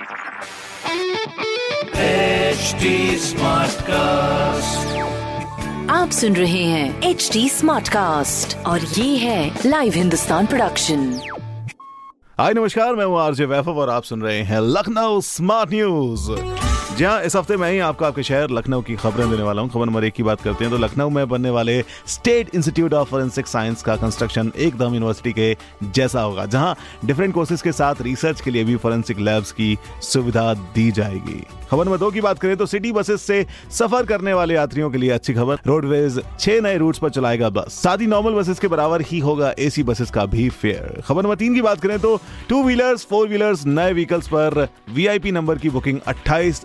HD cast आप सुन रहे हैं एच डी स्मार्ट कास्ट और ये है लाइव हिंदुस्तान प्रोडक्शन हाय, नमस्कार, मैं हूँ आरजे वैभव और आप सुन रहे हैं लखनऊ स्मार्ट न्यूज़ जहाँ इस हफ़्ते मैं ही आपको आपके शहर लखनऊ की खबरें देने वाला हूँ। खबर नंबर एक की बात करते हैं तो लखनऊ में बनने वाले state institute of forensic science का कंस्ट्रक्शन एकदम यूनिवर्सिटी के जैसा होगा, जहाँ डिफरेंट कोर्सेज के साथ रिसर्च के लिए भी फोरेंसिक लैब्स की सुविधा दी जाएगी। खबर नंबर दो की बात करें तो सिटी बसेस से सफ़र करने वाले यात्रियों के लिए अच्छी खबर। रोडवेज़ छह नए रूट पर चलाएगा बस साथ ही नॉर्मल बसेस के बराबर ही होगा एसी बसेस का भी फेयर खबर नंबर तीन की बात करें तो टू व्हीलर्स फोर व्हीलर्स नए व्हीकल्स पर वीआईपी नंबर की बुकिंग 28